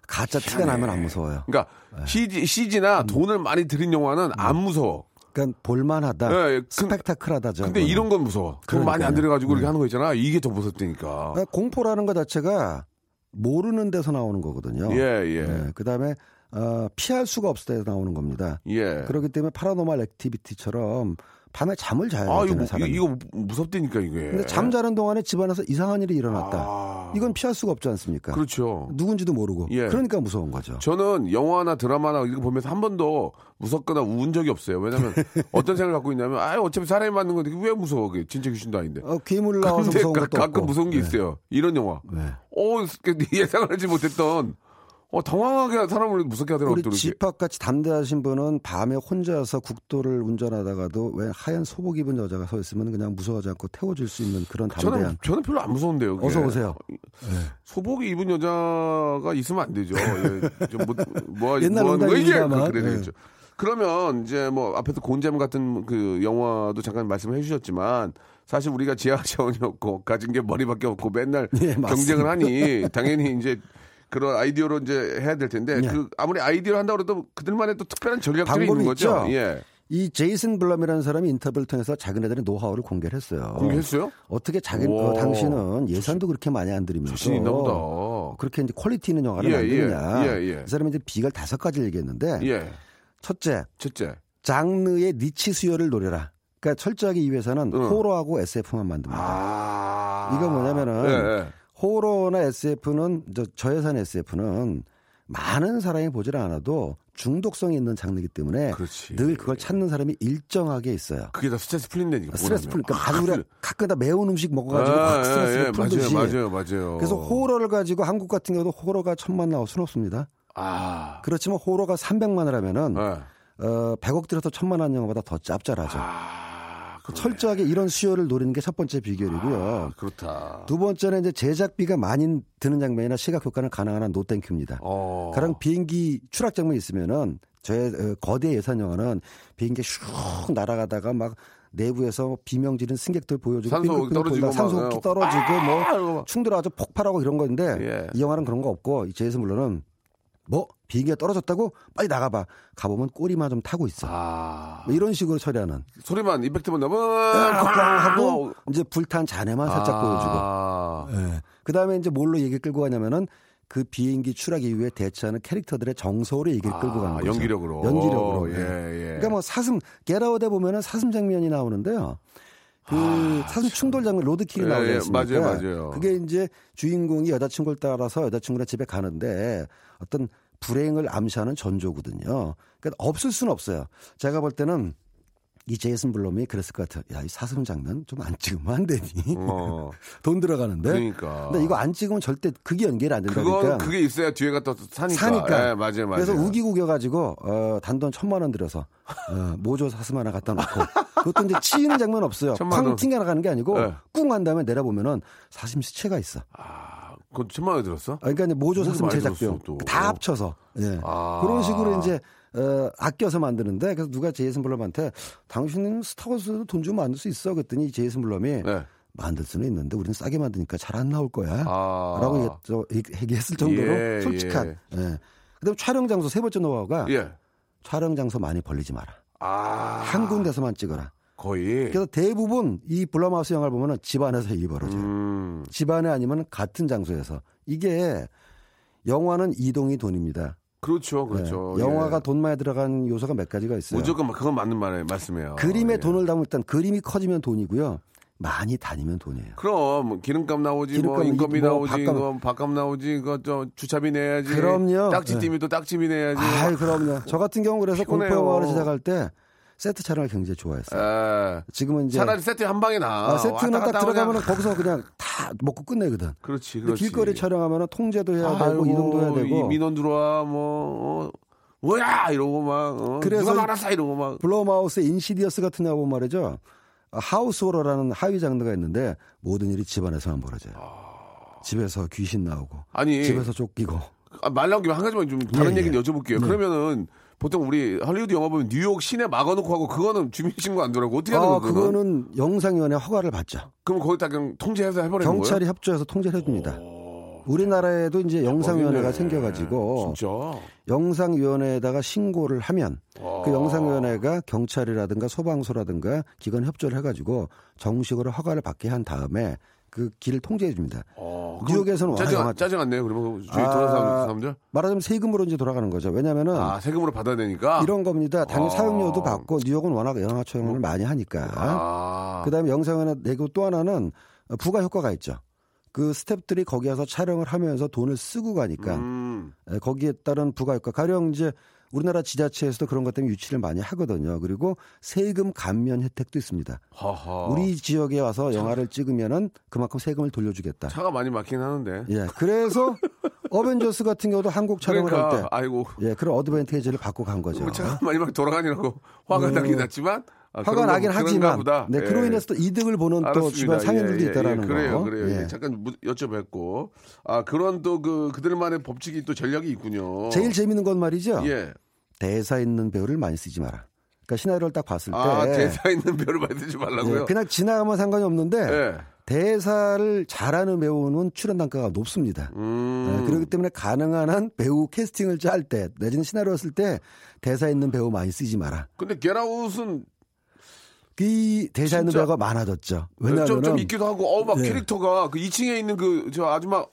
가짜 티가 나면 안 무서워요. 그러니까 네. CG, 음. CG나 돈을 많이 들인 영화는 안 무서워. 그러니까 볼만하다, 예, 예. 근- 스펙타클하다죠. 근데. 이런 건 무서워. 돈 많이 안. 들여가지고 이렇게 하는 거 있잖아. 이게 더 무섭다니까. 그러니까 공포라는 것 자체가 모르는 데서 나오는 거거든요. 예, 예. 그 다음에 어, 피할 수가 없을 때서 나오는 겁니다. 예. 그렇기 때문에 Paranormal Activity처럼 밤에 잠을 자야 아, 이거, 되잖아요, 무- 사람이. 이거 무섭다니까, 이게. 근데 잠자는 동안에 집안에서 이상한 일이 일어났다. 아. 이건 피할 수가 없지 않습니까? 그렇죠. 누군지도 모르고. 예. 그러니까 무서운 거죠. 저는 영화나 드라마나 이거 보면서 한 번도 무섭거나 운 적이 없어요. 왜냐면 어떤 생각을 갖고 있냐면, 아 어차피 사람이 맞는 건데 왜 무서워? 그게 진짜 귀신도 아닌데. 어, 괴물 나와서 무서운 가, 것도 가끔 없고. 무서운 게 네. 있어요. 이런 영화. 네. 어, 예상을 하지 못했던, 어, 당황하게 사람을 무섭게 하더라고요. 우리. 집합같이 담대하신 분은 밤에 혼자서 국도를 운전하다가도 왜 하얀 소복 입은 여자가 서 있으면 그냥 무서워하지 않고 태워줄 수 있는 그런 저는, 담대한. 저는 별로 안 무서운데요. 그게. 어서 오세요. 소복이 입은 여자가 있으면 안 되죠. 예, 좀 뭐, 뭐, 옛날 뭐 하는 거지? 농담입니다만. 그래 예. 되겠죠. 그러면 이제 뭐 앞에서 곤지암 같은 그 영화도 잠깐 말씀해 주셨지만 사실 우리가 지하 자원이 없고 가진 게 머리밖에 없고 맨날 예, 맞습니다. 경쟁을 하니 당연히 이제 그런 아이디어로 이제 해야 될 텐데 예. 그 아무리 아이디어를 한다고 해도 그들만의 또 특별한 전략들이 있는 거죠. 있죠. 예. 이 제이슨 블럼이라는 사람이 인터뷰를 통해서 자기네들의 노하우를 공개를 했어요. 공개했어요? 어떻게 자기 오. 어, 당신은 예산도 그렇게 많이 안 들이면서. 그렇게 이제 quality 있는 영화를 예, 만드느냐. 예, 예, 예. 이 사람이 이제 비결 다섯 가지를 얘기했는데 예. 첫째 첫째. 장르의 niche 수요를 노려라. 그러니까 철저하게 이 회사는 응. 호러하고 SF만 만듭니다. 아. 이거 뭐냐면은 예, 예. 호러나 SF는 저 저예산 SF는 많은 사람이 보질 않아도 중독성이 있는 장르이기 때문에 그렇지. 늘 그걸 찾는 사람이 일정하게 있어요. 그게 다 스트레스 풀린다니까. 스트레스 보고 풀니까 나면. 가끔 우리가 가끔 다 매운 음식 먹어가지고 아, 확 스트레스를 예, 풀듯이. 맞아요, 맞아요, 맞아요. 그래서 호러를 가지고 한국 같은 경우도 호러가 천만 나올 수는 없습니다. 아, 그렇지만 호러가 300만을 하면은 예. 어, 100억 들여서 천만 든 영화보다 더 짭짤하죠. 아. 철저하게 이런 수요를 노리는 게 첫 번째 비결이고요. 아, 그렇다. 두 번째는 이제 제작비가 많이 드는 장면이나 시각 효과는 가능한 한 no thank you입니다. 어. 가령 비행기 추락 장면이 있으면은 저의 어, 거대 예산 영화는 비행기 슉 날아가다가 막 내부에서 비명지른 승객들 보여주고 산소 떨어지고 돌다가 산소 막, 호흡기 어, 떨어지고 아, 이러고 뭐 막. 충돌하죠 폭발하고 이런 건데 예. 이 영화는 그런 거 없고 이 제이슨 블럼은 뭐 비행기가 떨어졌다고 빨리 나가봐 가보면 꼬리만 좀 타고 있어 아. 뭐 이런 식으로 처리하는 소리만 임팩트만 나면 하고 이제 불탄 잔해만 살짝 보여주고 아. 예. 그 다음에 이제 뭘로 얘기 끌고 가냐면은 그 비행기 추락 이후에 대처하는 캐릭터들의 정서로 얘기를 끌고 가는 아, 거죠. 연기력으로. 연기력으로. 예, 예. 예. 그러니까 뭐 사슴 게라우드에 보면은 사슴 장면이 나오는데요. 그 사슴 충돌 장면 로드킬이 예, 나오지 예, 않습니까? 맞아요, 맞아요. 그게 이제 주인공이 여자친구를 따라서 여자친구네 집에 가는데 어떤 불행을 암시하는 전조거든요. 그러니까 없을 수는 없어요. 제가 볼 때는 이 제이슨 블럼이 그랬을 것 같아요. 야, 이 사슴 장면 좀 안 찍으면 안 되니? 어. 돈 들어가는데. 그러니까. 근데 이거 안 찍으면 절대 그게 연결이 안 된다니까. 그건 그게 있어야 뒤에가 또 사니까. 사니까. 예, 맞아요, 맞아요. 그래서 우기구겨가지고 어, 단돈 천만 원 들여서 어, 모조 사슴 하나 갖다 놓고 그것도 이제 치이는 장면 없어요. 쾅 튕겨 나가는 게 아니고 네. 꿍한 다음에 내려보면은 사슴 시체가 있어. 아, 그건 천만 원 들었어? 아, 그러니까 이제 모조 사슴 제작비용 들었어, 또. 다 합쳐서 예. 아. 그런 식으로 이제 어, 아껴서 만드는데 그래서 누가 제이슨 블럼한테 당신은 스타워즈도 돈 주면 만들 수 있어 그랬더니 제이슨 블럼이 네. 만들 수는 있는데 우리는 싸게 만드니까 잘 안 나올 거야. 아. 라고 얘기했- 얘기- 얘기했을 정도로 예, 솔직한. 예. 그다음 촬영 장소 세 번째 노하우가 예. 촬영 장소 많이 벌리지 마라. 아. 한 군데서만 찍어라. 거의. 그래서 대부분 이 블럼하우스 영화를 보면은 집안에서 일이 벌어져요. 음, 집안에 아니면 같은 장소에서 이게 영화는 이동이 돈입니다. 그렇죠, 그렇죠. 네, 영화가 예. 돈 많이 들어간 요소가 몇 가지가 있어요. 무조건 막 그건 맞는 말 말씀이에요. 그림에 예. 돈을 담을 땐 그림이 커지면 돈이고요. 많이 다니면 돈이에요. 그럼 뭐 기름값 나오지 뭐 기름값, 인건비 뭐 나오지 밥값. 뭐 밥값 나오지 이거 저 주차비 내야지 그럼요. 딱지 네. 또 딱지비 내야지 아, 그럼요. 저 같은 경우 그래서. 공포 영화를 시작할 때 세트 촬영을 굉장히 좋아했어요. 에, 지금은 이제 차라리 세트 한 방에 나 아, 세트는 딱 들어가면. 거기서 그냥 다 먹고 끝내거든. 그렇지 그렇지 길거리 촬영하면 통제도 해야 되고 아이고, 이동도 해야 이 되고 민원 들어와 뭐 어, 뭐야 이러고 막 어, 그래서 누가 이- 말았어 이러고 막 블러마우스의 인시디어스 같은 영화 보면 말이죠. 하우스 호러라는 하위 장르가 있는데 모든 일이 집안에서만 벌어져요. 집에서 귀신 나오고 아니 집에서 쫓기고 아, 말 나온 김에 한 가지만 좀 다른 예, 얘기는 예. 여쭤볼게요. 그러면은 보통 우리 할리우드 영화 보면 뉴욕 시내 막아놓고 하고 그거는 주민신고 안 되라고 어떻게 하는 아, 거예요? 그거는? 영상위원회 허가를 받죠. 그럼 거기다 그냥 통제해서 해버리는 경찰이 거예요? 협조해서 통제를 해줍니다. 우리나라에도 이제 영상위원회가 생겨가지고 진짜 영상위원회에다가 신고를 하면 와. 그 영상위원회가 경찰이라든가 소방서라든가 기관 협조를 해가지고 정식으로 허가를 받게 한 다음에 그 길을 통제해 줍니다. 어, 뉴욕에서는 짜증, 영화- 짜증 안 내요? 그러면 주위 아, 돌아서 사람들? 말하자면 세금으로 이제 돌아가는 거죠. 왜냐면은 아, 세금으로 받아야 되니까? 이런 겁니다. 당연히 아. 사용료도 받고 뉴욕은 워낙 영화 촬영을 많이 하니까. 아. 그다음에 영상위원회 내고 또 하나는 부가 효과가 있죠. 그 스탭들이 거기 가서 촬영을 하면서 돈을 쓰고 가니까 음. 에, 거기에 따른 부가 효과. 가령 이제 우리나라 지자체에서도 그런 것 때문에 유치를 많이 하거든요. 그리고 세금 감면 혜택도 있습니다. 하하. 우리 지역에 와서 영화를 찍으면은 그만큼 세금을 돌려주겠다. 차가 많이 막히긴 하는데. 예, 그래서 어벤져스 같은 경우도 한국 촬영을 그러니까, 할 때, 아이고. 예, 그런 어드밴테이지를 받고 간 거죠. 뭐 차가 많이 막 돌아다니라고 화가 음. 나긴 났지만. 아, 화가 나긴 하지만. 네, 예. 그로 인해서 또 이득을 보는 또 알았습니다. 주변 상인들도 예, 예, 있다라는 예, 그래요, 거. 그래요. 예. 예. 잠깐 무- 여쭤봤고. 아, 그런 또 그, 그들만의 법칙이 또 전략이 있군요. 제일 재밌는 건 말이죠. 예. 대사 있는 배우를 많이 쓰지 마라. 그러니까 시나리오를 딱 봤을 때 아, 대사 있는 배우를 만들지 말라고요? 예, 그냥 지나가면 상관이 없는데 예. 대사를 잘하는 배우는 출연 단가가 높습니다. 음. 예, 그렇기 때문에 가능한 한 배우 캐스팅을 짤 때 내지는 시나리오 쓸 때 대사 있는 배우 많이 쓰지 마라. 근데 게라웃은 그 대사 있는 진짜 배우가 많아졌죠. 좀, 왜냐하면 좀 있기도 하고, 어우, 막 예. 캐릭터가 그 2층에 있는 그, 저 아줌마,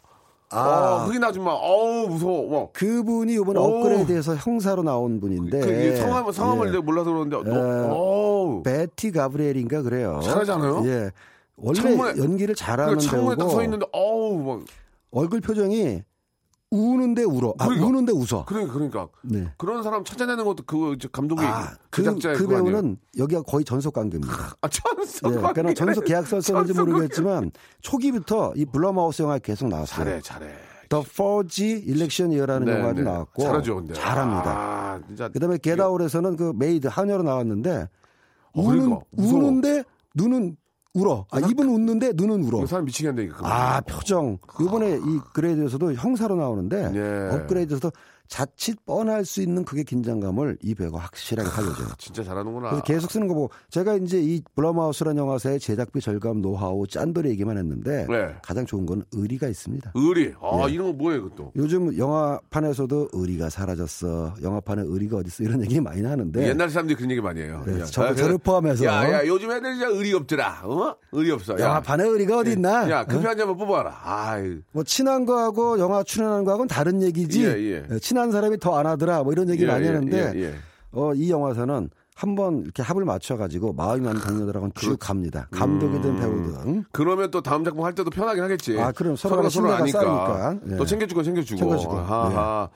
아. 어, 흑인 아줌마, 어우, 무서워. 뭐. 그분이 이번에 오. 업그레이드해서 형사로 나온 분인데 그, 이 성함, 성함을 예. 몰라서 그러는데, 예. 너, 어우. 베티 가브리엘인가 그래요. 잘하잖아요? 예. 원래 창문에- 연기를 그 잘하는 창문에 딱 배우고 서 있는데, 어우, 막. 얼굴 표정이 우는데 울어. 아, 그러니까. 우는데 웃어. 그러니까, 그러니까. 네. 그런 사람 찾아내는 것도 그, 저 감독이, 아, 그, 그, 그? 배우는 여기가 거의 전속 관계입니다. 아, 전속. 예, 그러니까 전속 계약서 썼는지 전속 모르겠지만 초기부터 이 블룸하우스 영화에 계속 나왔어요. 잘해, 잘해. The Purge Election Year라는 네, 영화도 네. 나왔고 잘하죠, 근데. 잘합니다. 아. 그다음에 Get Out에서는 그 메이드 한여로 나왔는데 어, 우는 그러니까, 무서워. 우는데 눈은 울어. 아, 입은 웃는데 눈은 울어. 그 사람 미치게 한다니까. 아 표정. 이번에 이 Upgrade에서도 형사로 나오는데 예. Upgrade에서도 자칫 뻔할 수 있는 그게 긴장감을 이 배우가 확실하게 살려줘요. 진짜 잘하는구나. 계속 쓰는 거 보고 제가 이제 이 블룸하우스라는 영화사의 제작비 절감 노하우 짠돌이 얘기만 했는데 네. 가장 좋은 건 의리가 있습니다. 의리. 아, 예. 이런 거 뭐예요, 그것도? 요즘 영화판에서도 의리가 사라졌어. 영화판에 의리가 어딨어 이런 얘기 많이 하는데 옛날 사람들이 그런 얘기 많이 해요. 네, 야, 저- 야, 저를 포함해서. 야, 야, 요즘 애들 진짜 의리 없더라. 어? 의리 없어. 야. 영화판에 의리가 어디 있나? 야, 커피 어? 한 잔만 뽑아라. 아이. 뭐 친한 거하고 영화 출연하는 거하고는 다른 얘기지. 예, 예. 친한 사람이 더 안 하더라. 뭐 이런 얘기 예, 많이 예, 하는데 예, 예. 어, 이 영화에서는 한번 이렇게 합을 맞춰가지고 마음이 맞는 동료들하고는 쭉 갑니다. 감독이든 음. 배우든. 그러면 또 다음 작품 할 때도 편하긴 하겠지. 아, 그럼 서로가 서로가 신뢰가 쌓이니까. 예. 또 챙겨주고 챙겨주고. 챙겨주고. 아하.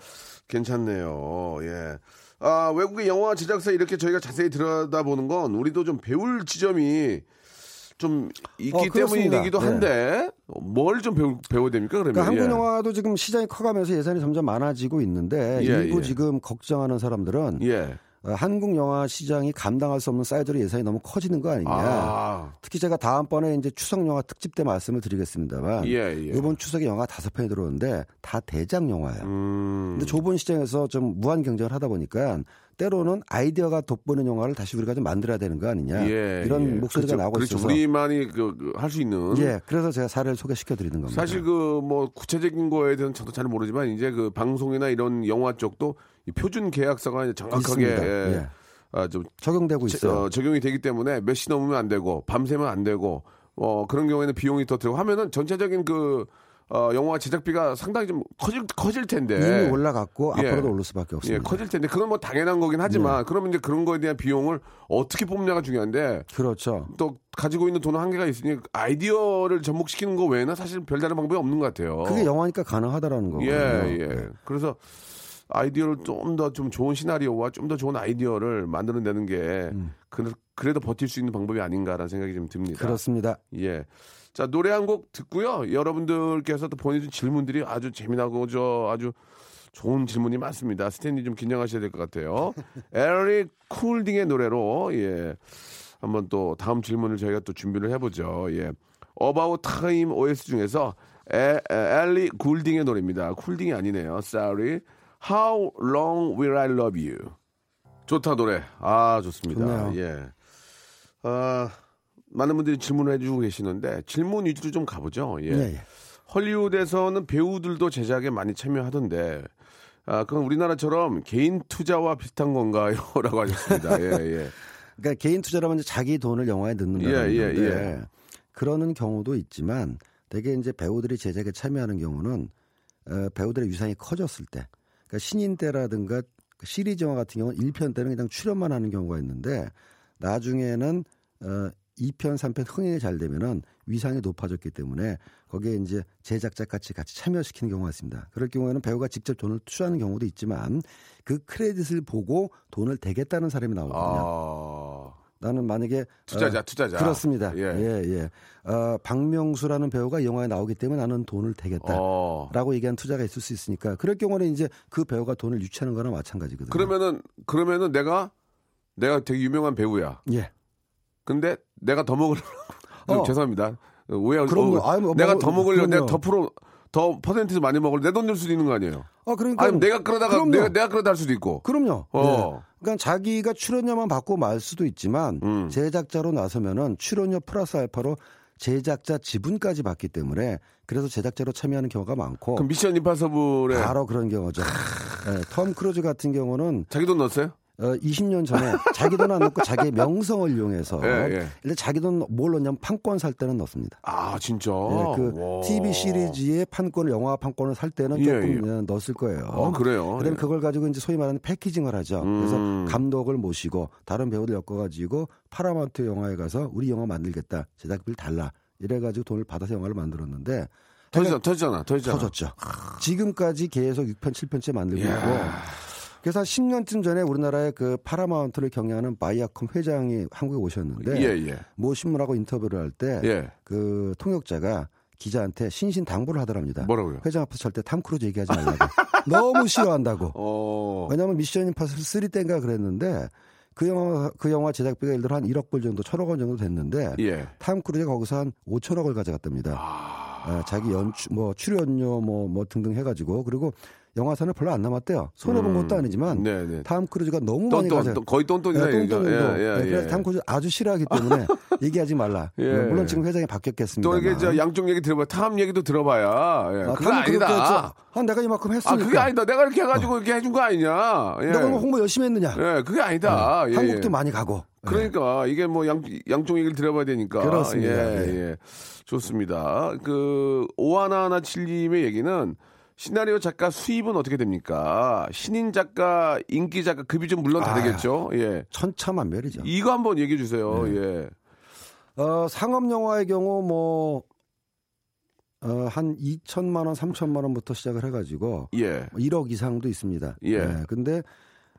괜찮네요. 예. 아, 외국의 영화 제작사 이렇게 저희가 자세히 들여다보는 건 우리도 좀 배울 지점이 좀 있기 어. 때문이기도 한데 뭘좀 배우, 배워야 됩니까 그러면? 그러니까 한국 예. 영화도 지금 시장이 커가면서 예산이 점점 많아지고 있는데 예, 일부 예. 지금 걱정하는 사람들은 예. 어, 한국 영화 시장이 감당할 수 없는 사이즈로 예산이 너무 커지는 거 아니냐. 아, 특히 제가 다음번에 이제 추석 영화 특집 때 말씀을 드리겠습니다만 예, 예. 이번 추석에 영화 다섯 편이 들어오는데 다 대작 영화예요. 음. 근데 좁은 시장에서 좀 무한 경쟁을 하다 보니까 때로는 아이디어가 돋보이는 영화를 다시 우리가 좀 만들어야 되는 거 아니냐 예, 이런 예. 목소리가 그렇죠. 나오고 그렇죠. 있어서 우리만이 그 할수 있는 예 그래서 제가 사례를 소개시켜 드리는 겁니다. 사실 그 뭐 구체적인 거에 대해서는 저도 잘 모르지만 이제 그 방송이나 이런 영화 쪽도 이 표준 계약서가 정확하게. 예, 예. 아, 좀 적용되고 제- 있어요. 어, 적용이 되기 때문에 몇 시 넘으면 안 되고 밤새면 안 되고 어, 그런 경우에는 비용이 더 들고 하면은 전체적인 그 어, 영화 제작비가 상당히 좀 커질 커질 텐데 이미 올라갔고 예. 앞으로도 오를 수밖에 예, 없습니다. 커질 텐데 그건 뭐 당연한 거긴 하지만 그러면 이제 그런 거에 대한 비용을 어떻게 뽑냐가 중요한데 그렇죠. 또 가지고 있는 돈은 한계가 있으니 아이디어를 접목시키는 거 외에는 사실 별다른 방법이 없는 것 같아요. 그게 영화니까 가능하다라는 거거든요. 예, 예. 네. 그래서 아이디어를 좀더좀 좋은 시나리오와 좀 더 좋은 아이디어를 만들어내는 게 그, 그래도 버틸 수 있는 방법이 아닌가라는 생각이 좀 듭니다. 그렇습니다. 예. 자, 노래 한 곡 듣고요. 여러분들께서 또 보내준 질문들이 아주 재미나고 저 아주 좋은 질문이 많습니다. 스탠리 좀 긴장하셔야 될 것 같아요. 에릭 쿨딩의 노래로 예. 한번 또 다음 질문을 저희가 또 준비를 해보죠. 예. About Time OS 중에서 에, 에, 엘리 굴딩의 노래입니다. 쿨딩이 아니네요. Sorry. How Long Will I Love You? 좋다 노래. 아 좋습니다. 좋네요. 예. 아 많은 분들이 질문을 해주고 계시는데 질문 위주로 좀 가보죠. 예. 예, 예. 헐리우드에서는 배우들도 제작에 많이 참여하던데 아 그건 우리나라처럼 개인 투자와 비슷한 건가요?라고 하셨습니다. 예 예. 그러니까 개인 투자라면 이제 자기 돈을 영화에 넣는다는 예, 예, 건데 예. 그러는 경우도 있지만 대개 이제 배우들이 제작에 참여하는 경우는 어, 배우들의 위상이 커졌을 때 그러니까 신인 때라든가 시리즈 영화 같은 경우는 1편 때는 그냥 출연만 하는 경우가 있는데 나중에는 어, 2편, 3편 흥행이 잘 되면은 위상이 높아졌기 때문에 거기에 이제 제작자 같이 같이 참여시키는 경우가 있습니다. 그럴 경우에는 배우가 직접 돈을 투자하는 경우도 있지만 그 크레딧을 보고 돈을 대겠다는 사람이 나오거든요. 아 나는 만약에 투자자, 어, 투자자. 그렇습니다. 예. 예, 예. 어, 박명수라는 배우가 이 영화에 나오기 때문에 나는 돈을 대겠다. 어. 라고 얘기한 투자가 있을 수 있으니까 그럴 경우는 이제 그 배우가 돈을 유치하는 거나 마찬가지거든요. 그러면은 그러면은 내가 내가 되게 유명한 배우야. 예. 근데 내가 더 먹으려고 어. 죄송합니다. 오해 그럼요. 어, 아유, 뭐, 내가 뭐, 더 먹으려고. 내가 더 프로 더 퍼센티지 많이 먹을 내 돈 낼 수도 있는 거 아니에요. 어, 그러니까 아니 내가 그러다가 그럼요. 내가 내가 그러다 할 수도 있고. 그럼요. 어. 네. 그러니까 자기가 출연료만 받고 말 수도 있지만 음. 제작자로 나서면은 출연료 플러스 알파로 제작자 지분까지 받기 때문에 그래서 제작자로 참여하는 경우가 많고 그럼 Mission Impossible에 바로 그런 경우죠. 네, 톰 크루즈 같은 경우는 자기 돈 넣었어요? 어, 20년 전에 자기 돈 안 넣고 자기의 명성을 이용해서 예, 예. 일단 자기 돈 뭘 넣냐면 판권 살 때는 넣습니다. 아 진짜. 예, 그 와. TV 시리즈의 판권을 영화 판권을 살 때는 예, 조금 예. 어, 넣었을 거예요. 아, 그래요? 그다음에 예. 그걸 가지고 이제 소위 말하는 packaging을 하죠. 음. 그래서 감독을 모시고 다른 배우들 엮어가지고 파라마운트 영화에 가서 우리 영화 만들겠다 제작비를 달라 이래가지고 돈을 받아서 영화를 만들었는데 터지잖아, 터지잖아, 터지잖아. 터졌죠. 지금까지 계속 6편, 7편째 만들고. 있고. 그래서 한 10년쯤 전에 우리나라의 그 파라마운트를 경영하는 바이아컴 회장이 한국에 오셨는데 예, 예. 모 신문하고 인터뷰를 할 때 그 예. 통역자가 기자한테 신신 당부를 하더랍니다. 뭐라고요? 회장 앞에서 절대 탐 크루즈 얘기하지 말라고. 너무 싫어한다고. 어. 왜냐하면 Mission Impossible 3 때인가 그랬는데 그 영화 그 영화 제작비가 예를 들어 한 1억 불 정도, 1천억 원 정도 됐는데 예. 탐 크루즈가 거기서 한 5천억을 가져갔답니다. 아, 자기 연출 뭐 출연료 뭐뭐 등등 해가지고 그리고 영화사는 별로 안 남았대요. 손해 본 것도 아니지만 음. 네, 네. 탐 크루즈가 너무 많이 똔똔, 가져. 똔- 거의 똔똔이다, 네. 똔똔도. 예, 예, 네, 그래서 예. 탐 크루즈 아주 싫어하기 때문에 얘기하지 말라. 예. 물론 지금 회장이 바뀌었겠습니다. 또 이게 저 양쪽 얘기 들어봐. 탐 얘기도 들어봐야. 예. 그거 아니다. 아, 내가 이만큼 아, 했으니까. 그게 아니다. 내가 이렇게 해가지고 이렇게 해준 거 아니냐. 예. 내가 뭐 홍보 열심히 했느냐. 예, 그게 아니다. 예, 한국도 예. 많이 가고. 그러니까 이게 뭐 양, 양쪽 얘기를 들어봐야 되니까. 그렇습니다. 예, 예. 예. 좋습니다. 그, 오하나하나칠님의 얘기는 시나리오 작가 수입은 어떻게 됩니까? 신인 작가, 인기 작가 급이 좀 물론 다르겠죠. 예. 천차만별이죠. 이거 한번 얘기해 주세요. 네. 예. 어, 상업 영화의 경우 뭐, 어, 한 2천만 원, 3천만 원부터 시작을 해가지고 예. 1억 이상도 있습니다. 예. 네, 근데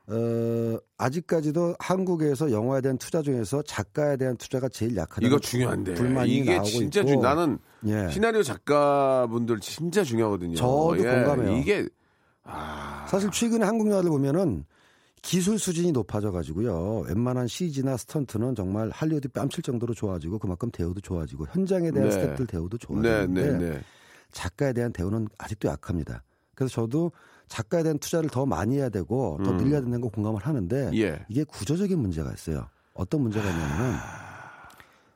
어, 아직까지도 한국에서 영화에 대한 투자 중에서 작가에 대한 투자가 제일 약하다. 이거 중요한데. 불만이 이게 나오고 진짜 있고. 중 나는 예. 시나리오 작가분들 진짜 중요하거든요. 저도 예. 공감해요. 이게 사실 최근에 한국 영화들 보면은 기술 수준이 높아져 가지고요. 웬만한 CG나 스턴트는 정말 할리우드 뺨칠 정도로 좋아지고 그만큼 대우도 좋아지고 현장에 대한 네. 스태프들 대우도 네, 좋아지는데 네, 네. 작가에 대한 대우는 아직도 약합니다. 그래서 저도 작가에 대한 투자를 더 많이 해야 되고 더 늘려야 된다는 거 공감을 하는데 음. 예. 이게 구조적인 문제가 있어요. 어떤 문제가 있냐면은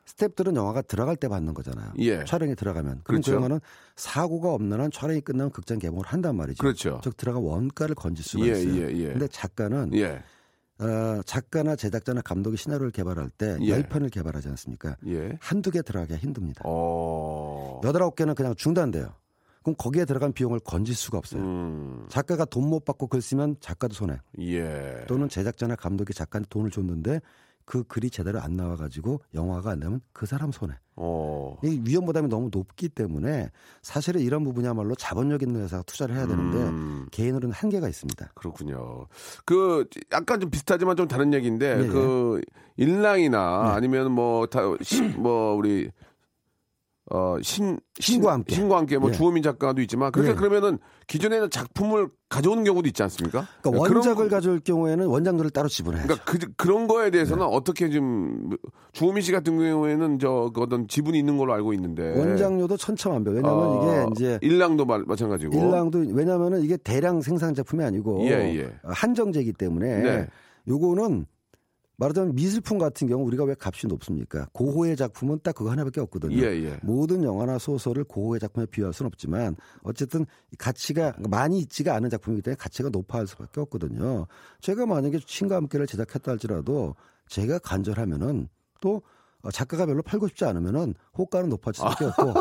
스탭들은 영화가 들어갈 때 받는 거잖아요. 예. 촬영이 들어가면. 그럼 그렇죠. 그 영화는 사고가 없는 한 촬영이 끝나면 극장 개봉을 한단 말이죠. 그렇죠. 즉 들어가 원가를 건질 수가 예, 있어요. 예, 예. 근데 작가는 예. 어, 작가나 제작자나 감독이 시나리오를 개발할 때 예. 10편을 개발하지 않습니까? 예. 한두 개 들어가기가 힘듭니다. 어. 여덟 아홉 개는 그냥 중단돼요. 그럼 거기에 들어간 비용을 건질 수가 없어요. 음. 작가가 돈 못 받고 글 쓰면 작가도 손해. 예. 또는 제작자나 감독이 작가한테 돈을 줬는데 그 글이 제대로 안 나와가지고 영화가 안 되면 그 사람 손해. 어. 이 위험 부담이 너무 높기 때문에 사실은 이런 부분이야말로 자본력 있는 회사가 투자를 해야 되는데 음. 개인으로는 한계가 있습니다. 그렇군요. 그 약간 좀 비슷하지만 좀 다른 얘기인데 예, 그 일랑이나 아니면 뭐다뭐 우리 어 신 신과 함께. 신과 함께 뭐 예. 주호민 작가도 있지만 그렇게 예. 그러면은 기존에는 작품을 가져오는 경우도 있지 않습니까? 그러니까 그런 원작을 거- 가져올 경우에는 원작료를 따로 지불해야죠. 그러니까 그, 그런 거에 대해서는 네. 어떻게 좀 주호민 씨 같은 경우에는 저 그 어떤 지분이 있는 걸로 알고 있는데 원작료도 천차만별. 왜냐하면 어, 이게 이제 일랑도 마, 마찬가지고 일랑도 왜냐하면은 이게 대량 생산 제품이 아니고 예, 예. 한정제이기 때문에 네. 요거는 말하자면 미술품 같은 경우 우리가 왜 값이 높습니까? 고호의 작품은 딱 그거 하나밖에 없거든요. 예, 예. 모든 영화나 소설을 고호의 작품에 비유할 수는 없지만 어쨌든 이 가치가 많이 있지가 않은 작품이기 때문에 가치가 높아할 수밖에 없거든요. 제가 만약에 신과 함께를 제작했다 할지라도 제가 간절하면은 또 어, 작가가 별로 팔고 싶지 않으면은 호가는 높아질 수밖에 없고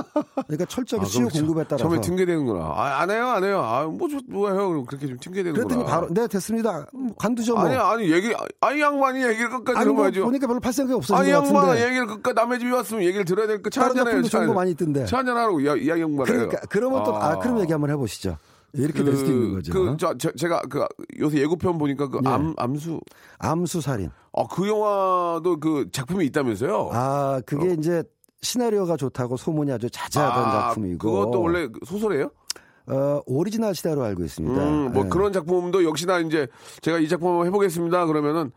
그러니까 철저하게 아, 수요 공급에 따라서 처음에 튕겨대는구나. 아, 안 해요, 안 해요. 아, 뭐, 저, 뭐예요? 그럼 그렇게 좀 튕겨대는구나. 그랬더니 바로 네 됐습니다. 음, 관두죠 뭐. 아니, 아니, 얘기, 아니, 양반이 얘기를 끝까지 아니 뭐 들어봐야죠. 보니까 별로 팔 생각이 없어진 아니, 것 양반. 얘기를 끝까지 남의 집에 왔으면 얘기를 들어야 될 거. 차 한잔 해요. 많이 있던데. 차 한잔 하라고, 야, 이 양반. 그러니까 그러면 또아 그럼 얘기 한번 해보시죠. 이렇게 될 수도 있는 거죠. 그, 저, 저, 제가 그, 요새 예고편 보니까 그 예. 암, 암수. 암수 살인. 아, 그 영화도 그 작품이 있다면서요? 아 그게 이제 시나리오가 좋다고 소문이 아주 자자하던 아, 작품이고. 그것도 원래 소설이에요? 어, 오리지널 시나리오 알고 있습니다. 음, 뭐 예. 그런 작품도 역시나 이제 제가 이 작품 한번 해보겠습니다. 그러면은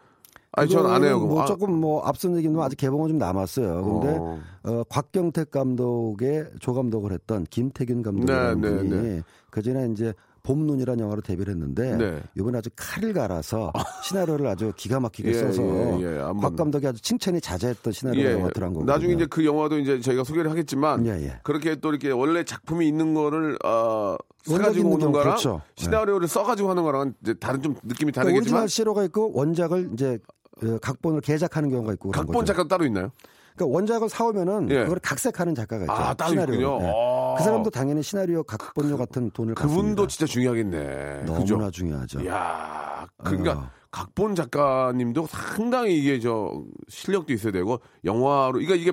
아니 저는 안 해요. 뭐 아, 조금 뭐 앞선 얘기는 아직 개봉은 좀 남았어요. 근데 어. 어, 곽경택 감독의 조감독을 했던 김태균 감독이라는 네, 네, 네. 그 전에 이제 봄눈이라는 영화로 데뷔를 했는데 네. 이번에 아주 칼을 갈아서 시나리오를 아주 기가 막히게 예, 써서 예, 예, 한번- 곽 감독이 아주 칭찬이 자자했던 시나리오가 예. 나왔더란 거고 나중에 이제 그 영화도 이제 저희가 소개를 하겠지만 예, 예. 그렇게 또 이렇게 원래 작품이 있는 거를 어, 사가지고 오는 거랑 그렇죠. 시나리오를 써가지고 하는 거랑 이제 다른 좀 느낌이 그러니까 다르겠지만 오리지널 시나리오가 있고 원작을 이제 어, 각본을 개작하는 경우가 있고 그런 각본 거죠. 작가 따로 있나요? 그러니까 원작을 사오면은 예. 그걸 각색하는 작가가 있죠. 아, 따로 시나리오. 있군요. 예. 아. 그 사람도 당연히 시나리오 각본료 같은 돈을 그분도 받습니다. 진짜 중요하겠네. 너무나 그죠? 중요하죠. 야, 그러니까 어. 각본 작가님도 상당히 이게 저 실력도 있어야 되고 영화로 이거 이게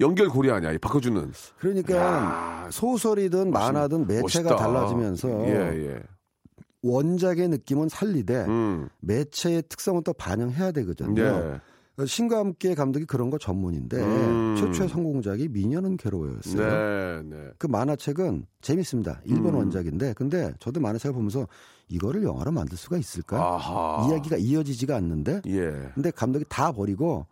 연결고리 아니야? 이 바꿔주는. 그러니까 야, 소설이든 만화든 매체가 멋있다. 달라지면서 예, 예. 원작의 느낌은 살리되 음. 매체의 특성은 또 반영해야 되거든요. 예. 신과 함께 감독이 그런 거 전문인데 음. 최초의 성공작이 미녀는 괴로워였어요. 네, 네. 그 만화책은 재밌습니다. 일본 음. 원작인데 근데 저도 만화책을 보면서 이거를 영화로 만들 수가 있을까? 아하. 이야기가 이어지지가 않는데 예. 근데 감독이 다 버리고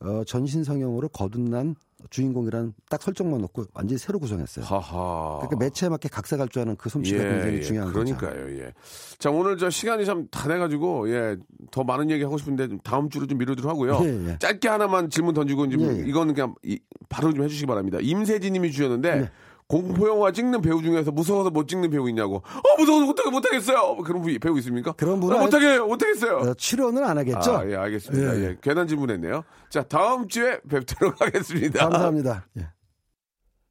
어, 전신 성형으로 거듭난 주인공이란 딱 설정만 놓고 완전히 새로 구성했어요. 하하. 그러니까 매체에 맞게 각색할 줄 아는 그 솜씨가 굉장히 중요한 거죠. 예, 그러니까요, 예. 자, 오늘 저 시간이 참 다 돼가지고, 예, 더 많은 얘기 하고 싶은데, 좀 다음 주로 좀 미루도록 하고요. 예, 예. 짧게 하나만 질문 던지고, 이제 예, 예. 이거는 그냥 이- 바로 좀 해주시기 바랍니다. 임세진 님이 주셨는데, 네. 공포영화 찍는 배우 중에서 무서워서 못 찍는 배우 있냐고. 어, 무서워서 못하게, 못하겠어요. 그런 분, 배우 있습니까? 그런 분은 아, 못하게, 못하겠어요. 어, 출연은 안 하겠죠? 아, 예, 알겠습니다. 예. 예. 괜한 질문했네요. 자, 다음 주에 뵙도록 하겠습니다. 감사합니다. 예.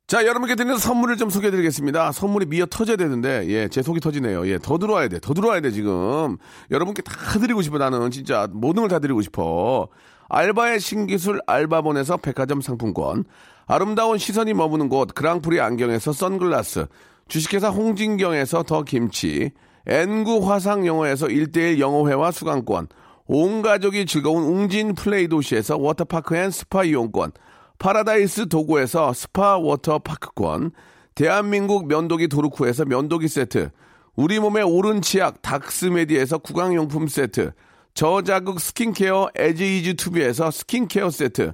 자, 여러분께 드리는 선물을 좀 소개해 드리겠습니다. 선물이 미어 터져야 되는데, 예, 제 속이 터지네요. 예, 더 들어와야 돼. 더 들어와야 돼, 지금. 여러분께 다 드리고 싶어, 나는. 진짜 모든 걸 다 드리고 싶어. 알바의 신기술 알바몬에서 백화점 상품권. 아름다운 시선이 머무는 곳 그랑프리 안경에서 선글라스. 주식회사 홍진경에서 더 김치. N구 화상 영어에서 1대1 영어회화 수강권. 온 가족이 즐거운 웅진 플레이도시에서 워터파크 and 스파 이용권. 파라다이스 도고에서 스파 워터파크권, 대한민국 면도기 도루코에서 면도기 세트, 우리 몸에 옳은 치약 닥스메디에서 구강용품 세트, 저자극 스킨케어 에지이즈 투비에서 스킨케어 세트,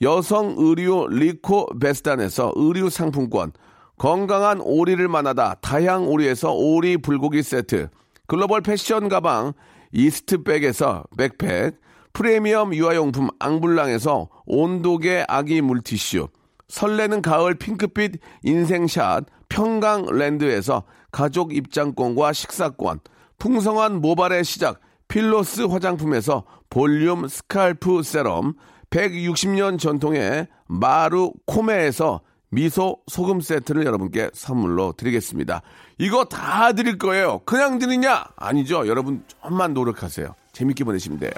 여성 의류 리코 베스탄에서 의류 상품권, 건강한 오리를 만나다 다향 오리에서 오리 불고기 세트, 글로벌 패션 가방 이스트백에서 백팩, 프리미엄 유아용품 앙블랑에서 온도계 아기 물티슈, 설레는 가을 핑크빛 인생샷 평강랜드에서 가족 입장권과 식사권, 풍성한 모발의 시작 필로스 화장품에서 볼륨 scalp 세럼, 160년 전통의 마루 코메에서 미소 소금 세트를 여러분께 선물로 드리겠습니다. 이거 다 드릴 거예요. 그냥 드리냐? 아니죠. 여러분 좀만 노력하세요. 재밌게 보내시면 돼요.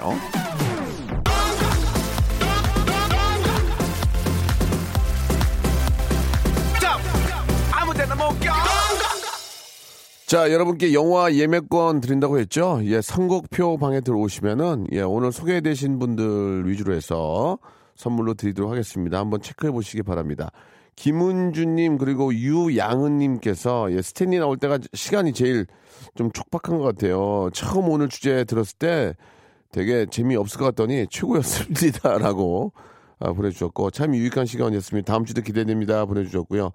자, 여러분께 영화 예매권 드린다고 했죠? 예, 선곡표 방에 들어오시면은, 예, 오늘 소개되신 분들 위주로 해서 선물로 드리도록 하겠습니다. 한번 체크해 보시기 바랍니다. 김은주님, 그리고 유양은님께서, 예, 스탠리 나올 때가 시간이 제일 좀 촉박한 것 같아요. 처음 오늘 주제 들었을 때 되게 재미없을 것 같더니 최고였습니다. 라고 아, 보내주셨고, 참 유익한 시간이었습니다. 다음 주도 기대됩니다. 보내주셨고요.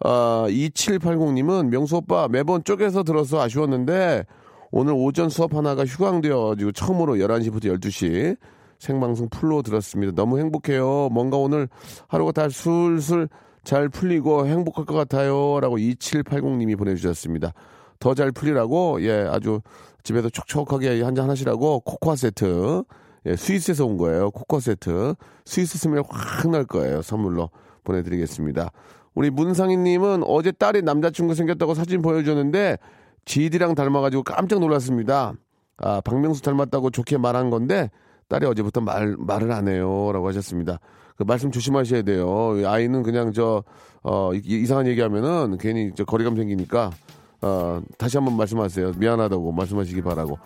아, 2780님은 명수 오빠 매번 쪼개서 들어서 아쉬웠는데 오늘 오전 수업 하나가 휴강되어가지고 처음으로 11시부터 12시 생방송 풀로 들었습니다. 너무 행복해요. 뭔가 오늘 하루가 다 술술 잘 풀리고 행복할 것 같아요. 라고 2780님이 보내주셨습니다. 더 잘 풀리라고, 예, 아주 집에서 촉촉하게 한잔 하시라고 코코아 세트, 예, 스위스에서 온 거예요. 코코아 세트. 스위스 스멜 확 날 거예요. 선물로 보내드리겠습니다. 우리 문상희님은 어제 딸이 남자친구 생겼다고 사진 보여줬는데 지디랑 닮아가지고 깜짝 놀랐습니다. 아, 박명수 닮았다고 좋게 말한 건데 딸이 어제부터 말, 말을 안 해요. 라고 하셨습니다. 그 말씀 조심하셔야 돼요. 아이는 그냥 저, 어, 이- 이상한 얘기 하면은 괜히 저 거리감 생기니까, 어, 다시 한번 말씀하세요. 미안하다고 말씀하시기 바라고.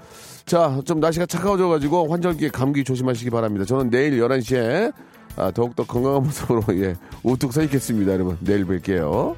자, 좀 날씨가 차가워져가지고 환절기에 감기 조심하시기 바랍니다. 저는 내일 11시에 아, 더욱더 건강한 모습으로, 예, 우뚝 서 있겠습니다. 여러분. 내일 뵐게요.